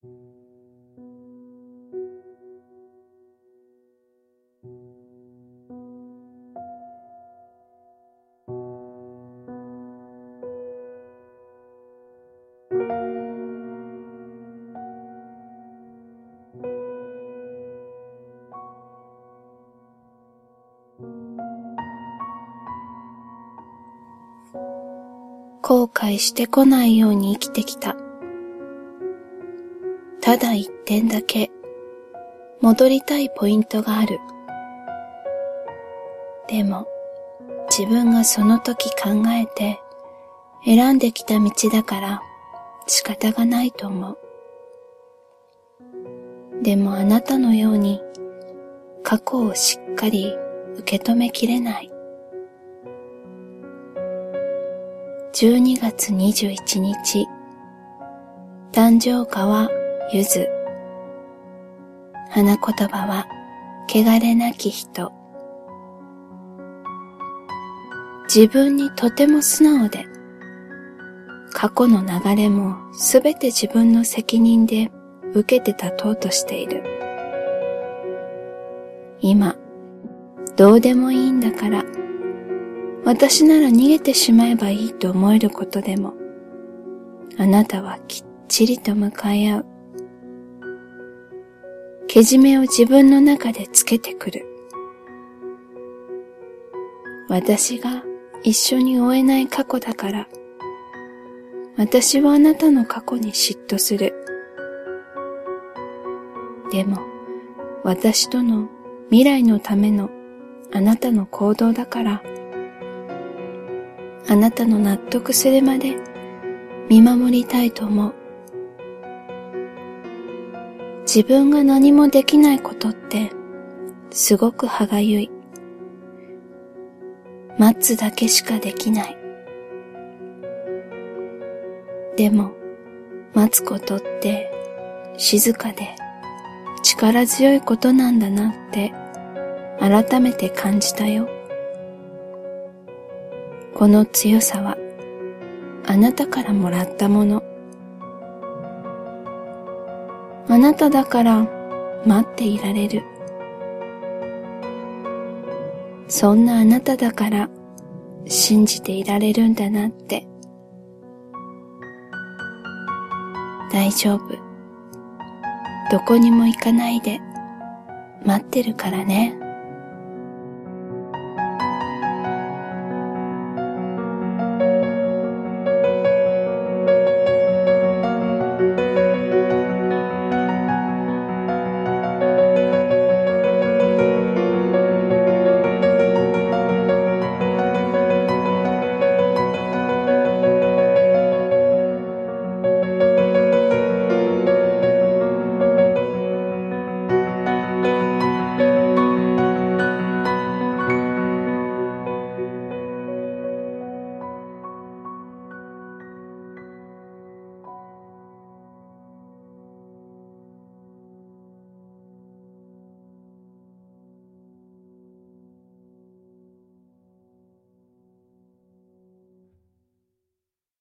後悔してこないように生きてきた。ただ一点だけ戻りたいポイントがある。でも自分がその時考えて選んできた道だから仕方がないと思う。でもあなたのように過去をしっかり受け止めきれない。12月21日、誕生花はゆず。花言葉は、汚れなき人。自分にとても素直で、過去の流れもすべて自分の責任で受けて立とうとしている。今、どうでもいいんだから私なら逃げてしまえばいいと思えることでも、あなたはきっちりと向かい合う。けじめを自分の中でつけてくる。私が一緒に追えない過去だから、私はあなたの過去に嫉妬する。でも、私との未来のためのあなたの行動だから、あなたの納得するまで見守りたいと思う。自分が何もできないことってすごく歯がゆい。待つだけしかできない。でも待つことって静かで力強いことなんだなって改めて感じたよ。この強さはあなたからもらったもの。あなただから待っていられる。そんなあなただから信じていられるんだなって。大丈夫。どこにも行かないで待ってるからね。